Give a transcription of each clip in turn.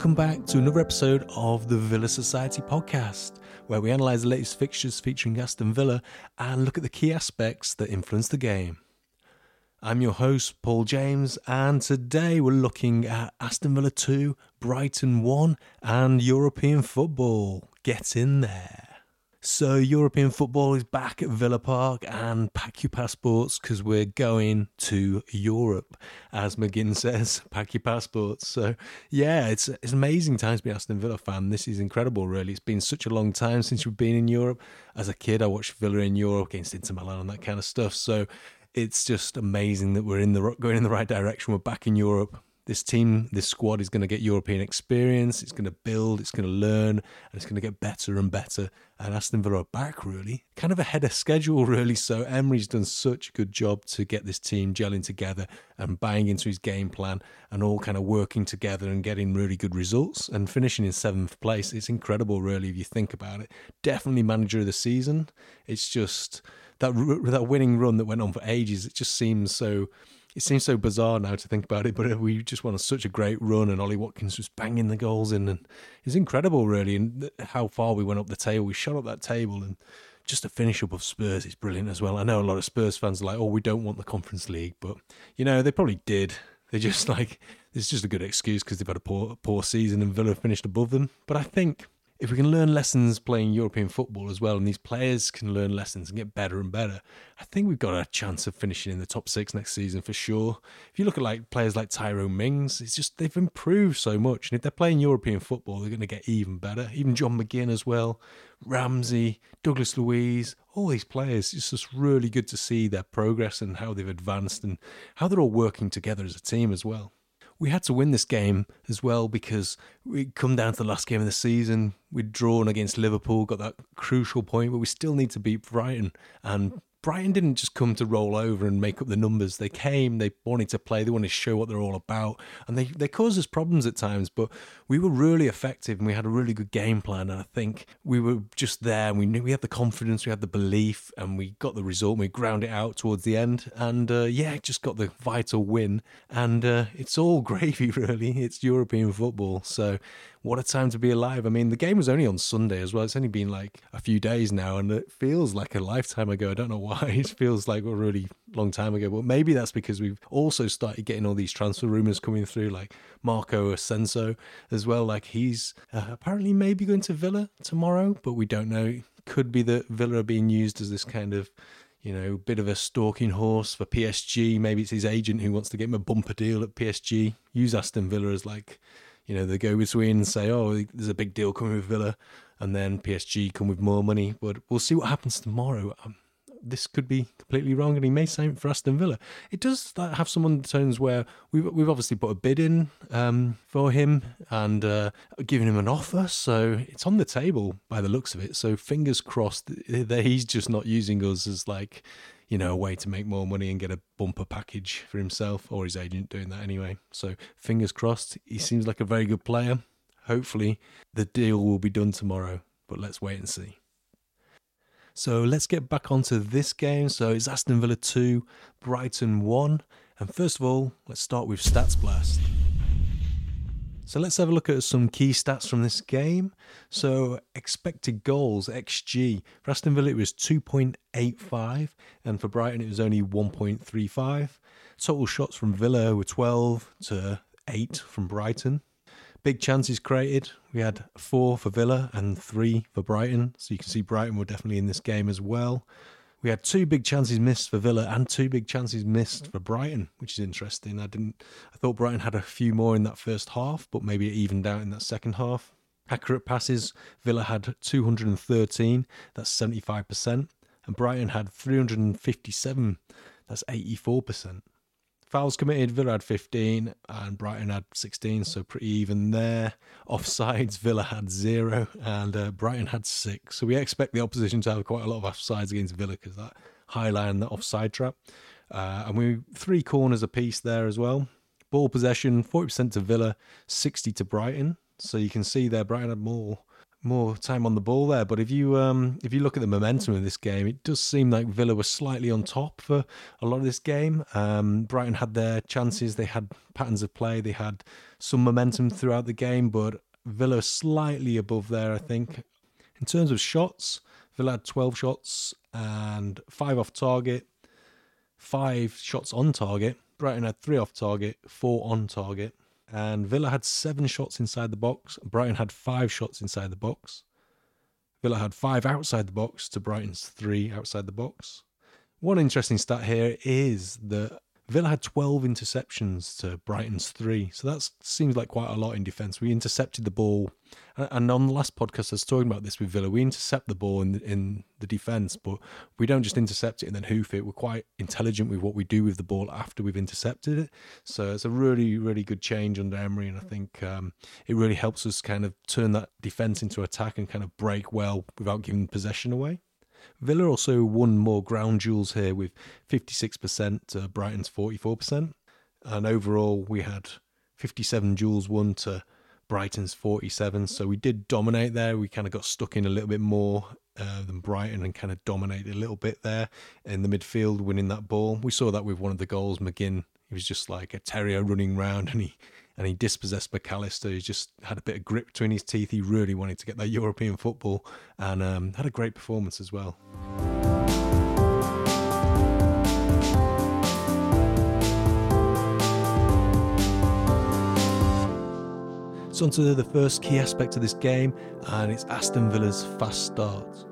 Welcome back to another episode of the Villa Society podcast, where we analyse the latest fixtures featuring Aston Villa and look at the key aspects that influence the game. I'm your host, Paul James, and today we're looking at Aston Villa 2, Brighton 1, and European football. Get in there. So, European football is back at Villa Park, and pack your passports because we're going to Europe, as McGinn says. Pack your passports. So, yeah, it's it's amazing time to be Aston Villa fan. This is incredible, really. It's been such a long time since we've been in Europe. As a kid, I watched Villa in Europe against Inter Milan and that kind of stuff. So, it's just amazing that we're in the going in the right direction. We're back in Europe this team, this squad is going to get European experience. It's going to build, it's going to learn, and it's going to get better and better. And Aston Villa are back, really, kind of ahead of schedule, really. So Emery's done such a good job to get this team gelling together and buying into his game plan and all kind of working together and getting really good results and finishing in seventh place. It's incredible, really, if you think about it. Definitely manager of the season. It's just that that winning run that went on for ages. It just seems so it seems so bizarre now to think about it, but uh, we just won such a great run, and Ollie Watkins was banging the goals in, and it's incredible, really, and how far we went up the table. We shot up that table, and just a finish up of Spurs is brilliant as well. I know a lot of Spurs fans are like, "Oh, we don't want the Conference League," but you know they probably did. They just like it's just a good excuse because they've had a poor poor season and Villa finished above them. But I think if we can learn lessons playing European football as well, and these players can learn lessons and get better and better, I think we've got a chance of finishing in the top six next season for sure. If you look at like players like Tyrone Mings, it's just they've improved so much, and if they're playing European football, they're going to get even better. Even John McGinn as well, Ramsey, Douglas Luiz, all these players. It's just really good to see their progress and how they've advanced and how they're all working together as a team as well we had to win this game as well because we'd come down to the last game of the season. We'd drawn against Liverpool, got that crucial point, but we still need to beat Brighton. And Brighton didn't just come to roll over and make up the numbers. They came, they wanted to play, they wanted to show what they're all about, and they, they caused us problems at times, but we were really effective and we had a really good game plan. And I think we were just there and we knew we had the confidence, we had the belief, and we got the result. We ground it out towards the end, and uh, yeah, just got the vital win. And uh, it's all gravy, really. It's European football. So what a time to be alive. I mean, the game was only on Sunday as well. It's only been like a few days now, and it feels like a lifetime ago. I don't know why. It feels like a really long time ago, but maybe that's because we've also started getting all these transfer rumors coming through, like Marco Asensio as well. Like he's uh, apparently maybe going to Villa tomorrow, but we don't know. Could be that Villa are being used as this kind of you know, bit of a stalking horse for PSG. Maybe it's his agent who wants to get him a bumper deal at PSG. Use Aston Villa as like you know, the go between and say, oh, there's a big deal coming with Villa, and then PSG come with more money. But we'll see what happens tomorrow. Um, this could be completely wrong, and he may sign for Aston Villa. It does have some undertones where we've we've obviously put a bid in um, for him and uh, given him an offer, so it's on the table by the looks of it. So fingers crossed that he's just not using us as like you know, a way to make more money and get a bumper package for himself or his agent doing that anyway. So fingers crossed. He seems like a very good player. Hopefully the deal will be done tomorrow, but let's wait and see. So let's get back onto this game. So it's Aston Villa 2, Brighton 1. And first of all, let's start with Stats Blast. So let's have a look at some key stats from this game. So expected goals, XG. For Aston Villa it was 2.85 and for Brighton it was only 1.35. Total shots from Villa were 12 to 8 from Brighton. Big chances created. We had four for Villa and three for Brighton. So you can see Brighton were definitely in this game as well. We had two big chances missed for Villa and two big chances missed mm. for Brighton, which is interesting. I didn't I thought Brighton had a few more in that first half, but maybe it evened out in that second half. Accurate passes, Villa had 213, that's 75%, and Brighton had 357, that's 84%. Fouls committed, Villa had 15 and Brighton had 16, so pretty even there. Offsides, Villa had zero and uh, Brighton had six. So we expect the opposition to have quite a lot of offsides against Villa because that high line, that offside trap. Uh, and we three corners apiece there as well. Ball possession, 40% to Villa, 60 to Brighton. So you can see there Brighton had more more time on the ball there. But if you um, if you look at the momentum of this game, it does seem like Villa were slightly on top for a lot of this game. Um, Brighton had their chances, they had patterns of play, they had some momentum throughout the game, but Villa slightly above there, I think. In terms of shots, Villa had 12 shots and five off target, five shots on target. Brighton had three off target, four on target and Villa had seven shots inside the box. Brighton had five shots inside the box. Villa had five outside the box to Brighton's three outside the box. One interesting stat here is that Villa had 12 interceptions to Brighton's three. So that seems like quite a lot in defence. We intercepted the ball. And on the last podcast, I was talking about this with Villa. We intercept the ball in, in the defence, but we don't just intercept it and then hoof it. We're quite intelligent with what we do with the ball after we've intercepted it. So it's a really, really good change under Emery. And I think um, it really helps us kind of turn that defence into attack and kind of break well without giving possession away. Villa also won more ground duels here with 56% to Brighton's 44%. And overall, we had 57 duels won to Brighton's 47. So we did dominate there. We kind of got stuck in a little bit more uh, than Brighton and kind of dominated a little bit there in the midfield, winning that ball. We saw that with one of the goals. McGinn, he was just like a terrier running round and he and he dispossessed Mac Allister. He just had a bit of grip between his teeth. He really wanted to get that European football and um, had a great performance as well. So on to the first key aspect of this game, and it's Aston Villa's fast start.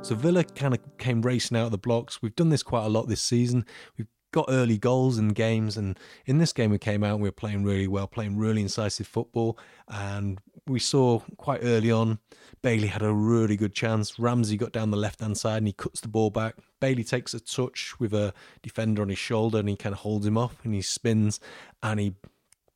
So Villa kind of came racing out of the blocks. We've done this quite a lot this season. We've got early goals in games. And in this game, we came out we were playing really well, playing really incisive football. And we saw quite early on, Bailey had a really good chance. Ramsey got down the left hand side and he cuts the ball back. Bailey takes a touch with a defender on his shoulder and he kind of holds him off and he spins and he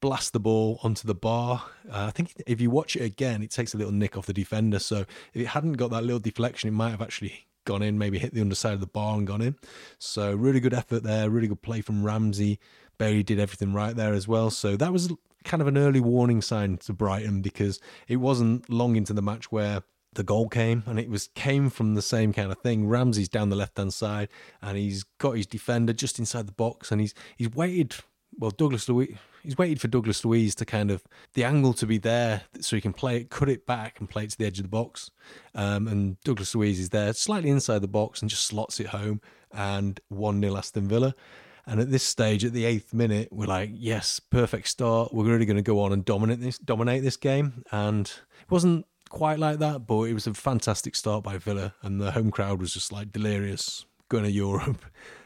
blasts the ball onto the bar. Uh, I think if you watch it again, it takes a little nick off the defender. So if it hadn't got that little deflection, it might have actually gone in, maybe hit the underside of the bar and gone in. So really good effort there, really good play from Ramsey. Bailey did everything right there as well. So that was kind of an early warning sign to Brighton because it wasn't long into the match where the goal came and it was came from the same kind of thing. Ramsey's down the left hand side and he's got his defender just inside the box and he's he's waited well Douglas Luiz he's waited for Douglas Luiz to kind of the angle to be there so he can play it, cut it back and play it to the edge of the box. Um, and Douglas Luiz is there slightly inside the box and just slots it home and 1 0 Aston Villa. And at this stage, at the eighth minute, we're like, yes, perfect start. We're really going to go on and dominate this, dominate this game. And it wasn't quite like that, but it was a fantastic start by Villa, and the home crowd was just like delirious, going to Europe.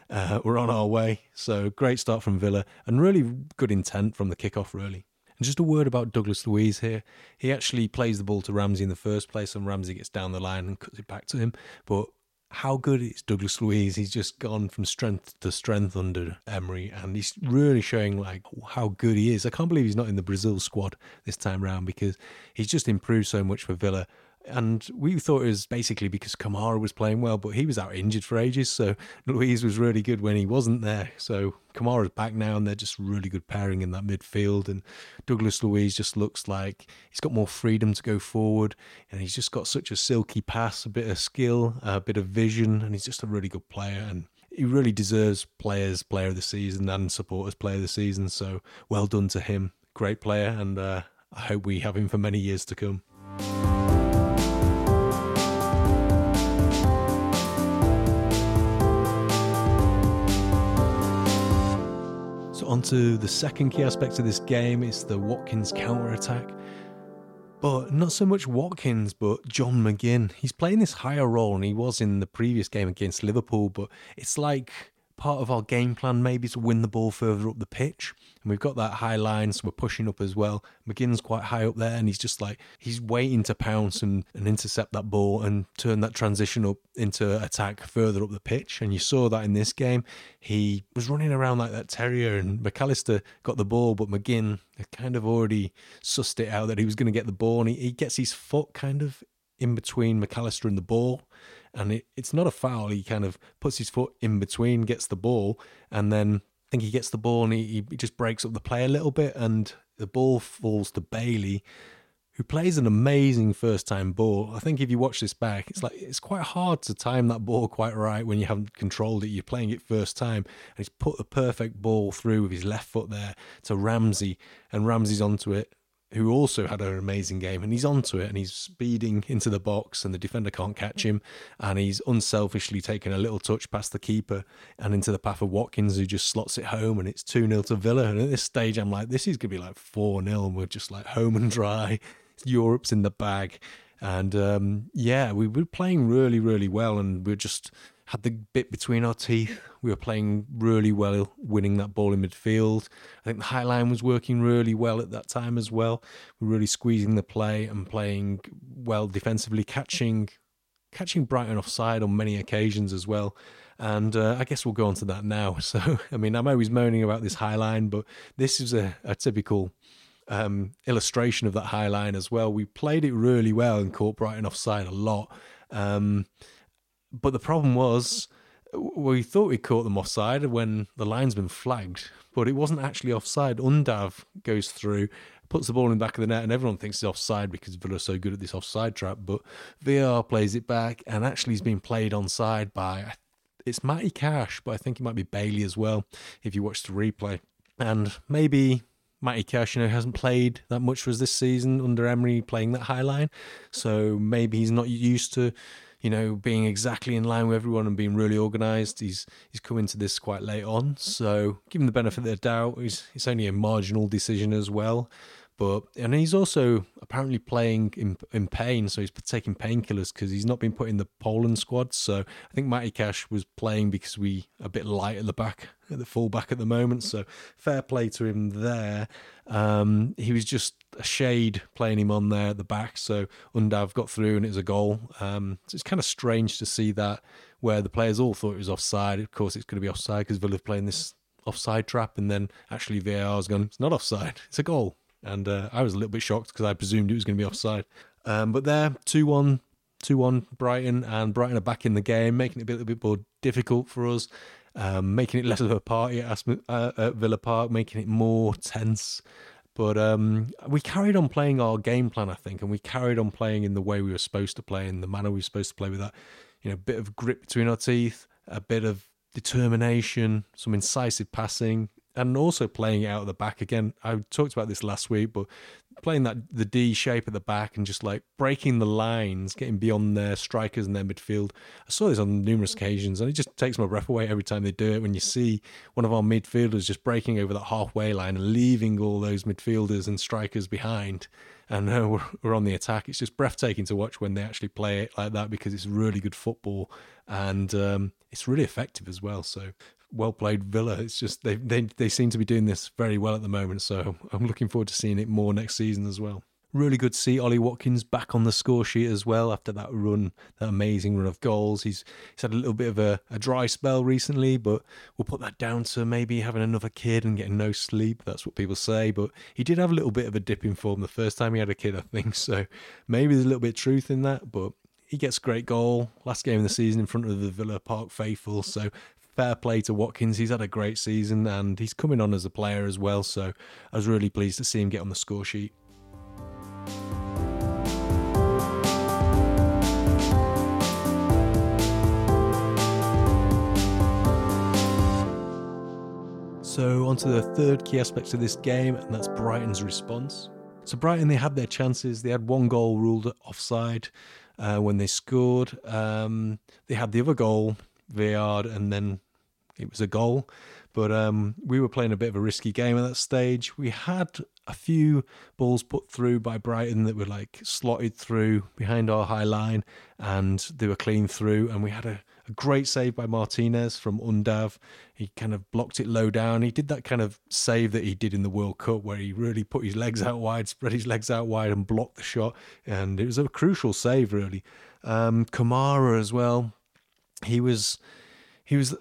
Uh, we're on our way. So great start from Villa and really good intent from the kickoff, really. And just a word about Douglas Luiz here. He actually plays the ball to Ramsey in the first place, and Ramsey gets down the line and cuts it back to him. But how good is Douglas Luiz? He's just gone from strength to strength under Emery, and he's really showing like how good he is. I can't believe he's not in the Brazil squad this time round because he's just improved so much for Villa. And we thought it was basically because Kamara was playing well, but he was out injured for ages. So Luiz was really good when he wasn't there. So Kamara's back now, and they're just really good pairing in that midfield. And Douglas Luiz just looks like he's got more freedom to go forward, and he's just got such a silky pass, a bit of skill, a bit of vision, and he's just a really good player. And he really deserves players player of the season and supporters player of the season. So well done to him, great player, and uh, I hope we have him for many years to come. Onto the second key aspect of this game is the Watkins counter attack. But not so much Watkins, but John McGinn. He's playing this higher role and he was in the previous game against Liverpool, but it's like part of our game plan maybe to win the ball further up the pitch. And we've got that high line, so we're pushing up as well. McGinn's quite high up there, and he's just like he's waiting to pounce and, and intercept that ball and turn that transition up into attack further up the pitch. And you saw that in this game. He was running around like that terrier, and Mac Allister got the ball, but McGinn had kind of already sussed it out that he was going to get the ball, and he, he gets his foot kind of in between Mac Allister and the ball and it, it's not a foul. He kind of puts his foot in between, gets the ball, and then I think he gets the ball and he, he just breaks up the play a little bit, and the ball falls to Bailey, who plays an amazing first time ball. I think if you watch this back, it's like it's quite hard to time that ball quite right when you haven't controlled it. You're playing it first time, and he's put the perfect ball through with his left foot there to Ramsey, and Ramsey's onto it who also had an amazing game, and he's onto it and he's speeding into the box, and the defender can't catch him, and he's unselfishly taken a little touch past the keeper and into the path of Watkins, who just slots it home, and it's 2 0 to Villa. And at this stage, I'm like, this is going to be like 4 0, and we're just like home and dry. Europe's in the bag. And um, yeah, we were playing really, really well, and we're just had the bit between our teeth. We were playing really well, winning that ball in midfield. I think the high line was working really well at that time as well. We were really squeezing the play and playing well defensively, catching catching Brighton offside on many occasions as well. And uh, I guess we'll go on to that now. So, I mean, I'm always moaning about this high line, but this is a, a typical um, illustration of that high line as well. We played it really well and caught Brighton offside a lot. Um, but the problem was, we thought we caught them offside when the linesman flagged, but it wasn't actually offside. Undav goes through, puts the ball in the back of the net, and everyone thinks it's offside because Villa's so good at this offside trap. But VAR plays it back, and actually he's been played onside by it's Matty Cash, but I think it might be Bailey as well if you watch the replay. And maybe Matty Cash, you know, hasn't played that much was this season under Emery playing that high line, so maybe he's not used to you know, being exactly in line with everyone and being really organised. He's he's come into this quite late on, so give him the benefit of the doubt. He's, it's only a marginal decision as well. But and he's also apparently playing in in pain, so he's taking painkillers because he's not been put in the Poland squad. So I think Matty Cash was playing because we a bit light at the back, at the full back at the moment. So fair play to him there. Um, he was just a shade playing him on there at the back. So Undav got through and it was a goal. Um, so it's kind of strange to see that where the players all thought it was offside. Of course, it's going to be offside because Villa playing this offside trap, and then actually VAR's gone. It's not offside. It's a goal and uh, I was a little bit shocked because I presumed it was going to be offside. Um, but there, 2 1, 2 1 Brighton, and Brighton are back in the game, making it a, little bit more difficult for us, um, making it less of a party at, uh, at Villa Park, making it more tense. But um, we carried on playing our game plan, I think, and we carried on playing in the way we were supposed to play, in the manner we were supposed to play with that, you know, bit of grip between our teeth, a bit of determination, some incisive passing, and also playing it out of the back again. I talked about this last week, but playing that the D shape at the back and just like breaking the lines, getting beyond their strikers and their midfield. I saw this on numerous occasions, and it just takes my breath away every time they do it. When you see one of our midfielders just breaking over that halfway line and leaving all those midfielders and strikers behind, and uh, we're, we're on the attack. It's just breathtaking to watch when they actually play it like that because it's really good football and um, it's really effective as well. So well played Villa. It's just they, they they seem to be doing this very well at the moment. So I'm looking forward to seeing it more next season as well. Really good to see Ollie Watkins back on the score sheet as well after that run, that amazing run of goals. He's he's had a little bit of a, a dry spell recently, but we'll put that down to maybe having another kid and getting no sleep. That's what people say. But he did have a little bit of a dip in form the first time he had a kid, I think. So maybe there's a little bit of truth in that. But he gets great goal last game of the season in front of the Villa Park faithful. So fair play to Watkins. He's had a great season and he's coming on as a player as well. So I was really pleased to see him get on the score sheet. So, on to the third key aspect of this game, and that's Brighton's response. So, Brighton, they had their chances. They had one goal ruled offside uh, when they scored. Um, they had the other goal, VAR, and then it was a goal. But um, we were playing a bit of a risky game at that stage. We had a few balls put through by Brighton that were like slotted through behind our high line and they were clean through. And we had a, a great save by Martinez from Undav. He kind of blocked it low down. He did that kind of save that he did in the World Cup where he really put his legs out wide, spread his legs out wide and blocked the shot. And it was a crucial save, really. Um, Kamara as well. He was he was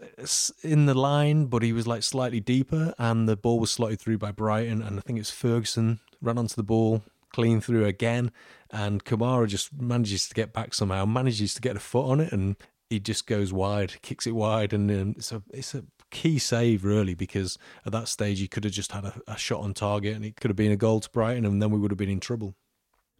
in the line, but he was like slightly deeper, and the ball was slotted through by Brighton, and I think it's Ferguson ran onto the ball, clean through again, and Kamara just manages to get back somehow, manages to get a foot on it, and he just goes wide, kicks it wide, and um, it's a it's a key save really because at that stage he could have just had a, a shot on target, and it could have been a goal to Brighton, and then we would have been in trouble.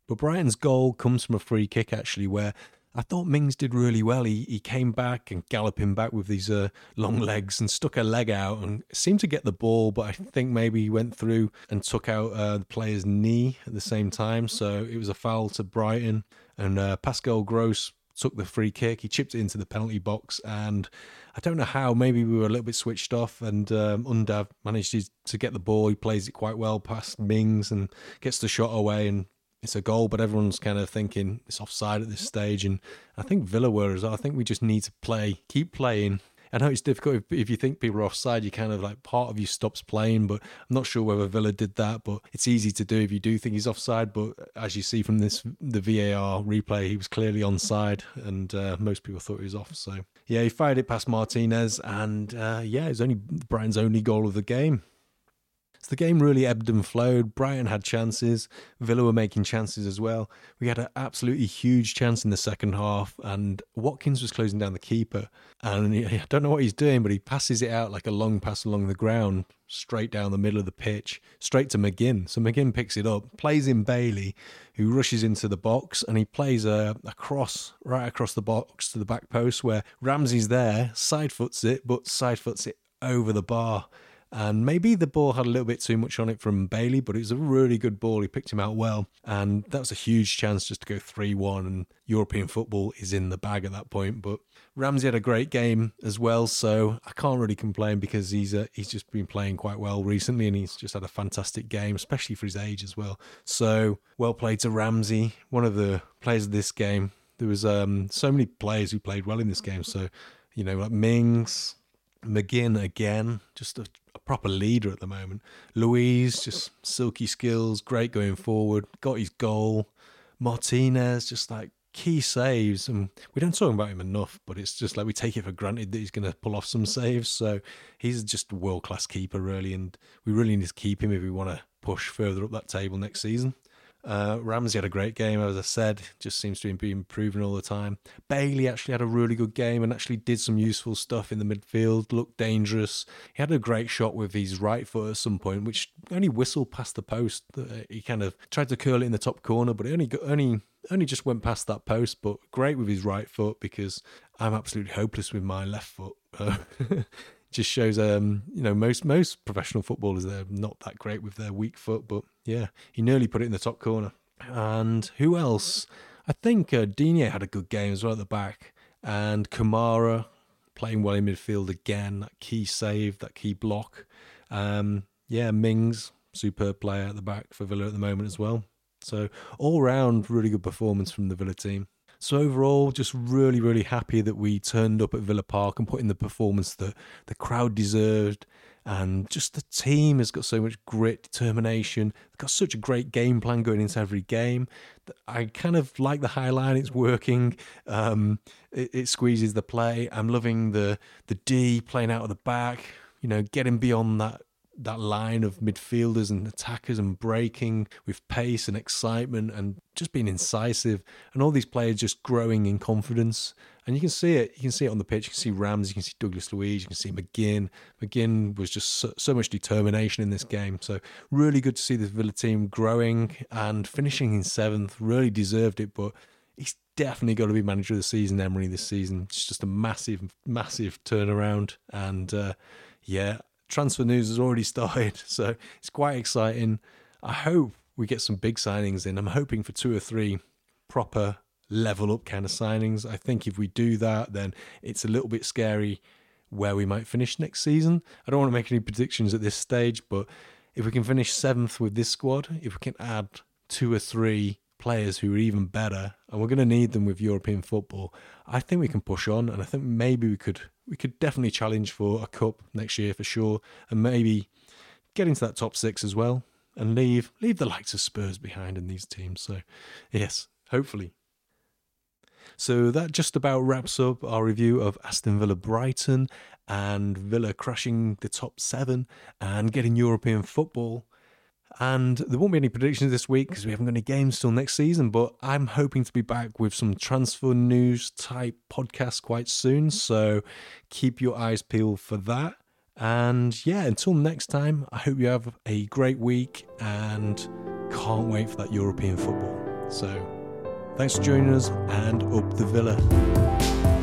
But Brighton's goal comes from a free kick, actually, where I thought Mings did really well. He he came back and galloping back with these uh, long legs and stuck a leg out and seemed to get the ball, but I think maybe he went through and took out uh, the player's knee at the same time. So it was a foul to Brighton. And uh, Pascal Gross took the free kick. He chipped it into the penalty box, and I don't know how. Maybe we were a little bit switched off, and um, Undav managed to get the ball. He plays it quite well past Mings and gets the shot away, and it's a goal, but everyone's kind of thinking it's offside at this stage. And I think Villa were as well. I think we just need to play, keep playing. I know it's difficult if, if, you think people are offside, you kind of like part of you stops playing. But I'm not sure whether Villa did that, but it's easy to do if you do think he's offside. But as you see from this, the VAR replay, he was clearly onside, and uh, most people thought he was off. So yeah, he fired it past Martinez, and uh, yeah, it's only Brighton's only goal of the game. The game really ebbed and flowed. Brighton had chances. Villa were making chances as well. We had an absolutely huge chance in the second half, and Watkins was closing down the keeper. And I don't know what he's doing, but he passes it out like a long pass along the ground, straight down the middle of the pitch, straight to McGinn. So McGinn picks it up, plays in Bailey, who rushes into the box, and he plays a, a cross right across the box to the back post where Ramsey's there, side foots it, but side foots it over the bar. And maybe the ball had a little bit too much on it from Bailey, but it was a really good ball. He picked him out well. And that was a huge chance just to go 3 1. And European football is in the bag at that point. But Ramsey had a great game as well. So I can't really complain because he's uh, he's just been playing quite well recently and he's just had a fantastic game, especially for his age as well. So well played to Ramsey, one of the players of this game. There was um, so many players who played well in this game. So, you know, like Mings, McGinn again, just a proper leader at the moment. Luiz, just silky skills, great going forward, got his goal. Martinez, just like key saves. And we don't talk about him enough, but it's just like we take it for granted that he's going to pull off some saves. So he's just a world class keeper, really. And we really need to keep him if we want to push further up that table next season. Uh, Ramsey had a great game, as I said, just seems to be improving all the time. Bailey actually had a really good game and actually did some useful stuff in the midfield, looked dangerous. He had a great shot with his right foot at some point, which only whistled past the post. Uh, he kind of tried to curl it in the top corner, but it only got, only only just went past that post. But great with his right foot because I'm absolutely hopeless with my left foot. just shows um you know most most professional footballers they're not that great with their weak foot but yeah he nearly put it in the top corner. And who else? I think uh, Digne had a good game as well at the back. And kamara playing well in midfield again that key save that key block. Um yeah mings superb player at the back for villa at the moment as well. So all round really good performance from the villa team. So overall, just really, really happy that we turned up at Villa Park and put in the performance that the crowd deserved. And just the team has got so much grit, determination. They've got such a great game plan going into every game. I kind of like the high line; it's working. Um, it, it squeezes the play. I'm loving the the D playing out of the back. You know, getting beyond that that line of midfielders and attackers and breaking with pace and excitement and just being incisive and all these players just growing in confidence. And you can see it you can see it on the pitch. You can see Rams you can see Douglas Luiz you can see McGinn. McGinn was just so, so much determination in this game. So really good to see this Villa team growing and finishing in seventh. Really deserved it but he's definitely got to be manager of the season Emery this season. It's just a massive massive turnaround. And uh, yeah transfer news has already started, so it's quite exciting. I hope we get some big signings in. I'm hoping for two or three proper level up kind of signings. I think if we do that, then it's a little bit scary where we might finish next season. I don't want to make any predictions at this stage, but if we can finish seventh with this squad, if we can add two or three players who are even better, and we're going to need them with European football, I think we can push on, and I think maybe we could we could definitely challenge for a cup next year for sure, and maybe get into that top six as well, and leave leave the likes of Spurs behind in these teams. So, yes, hopefully. So that just about wraps up our review of Aston Villa Brighton and Villa crashing the top seven and getting European football. And there won't be any predictions this week because we haven't got any games till next season. But I'm hoping to be back with some transfer news type podcast quite soon. So keep your eyes peeled for that. And yeah, until next time, I hope you have a great week and can't wait for that European football. So, thanks for joining us and up the villa.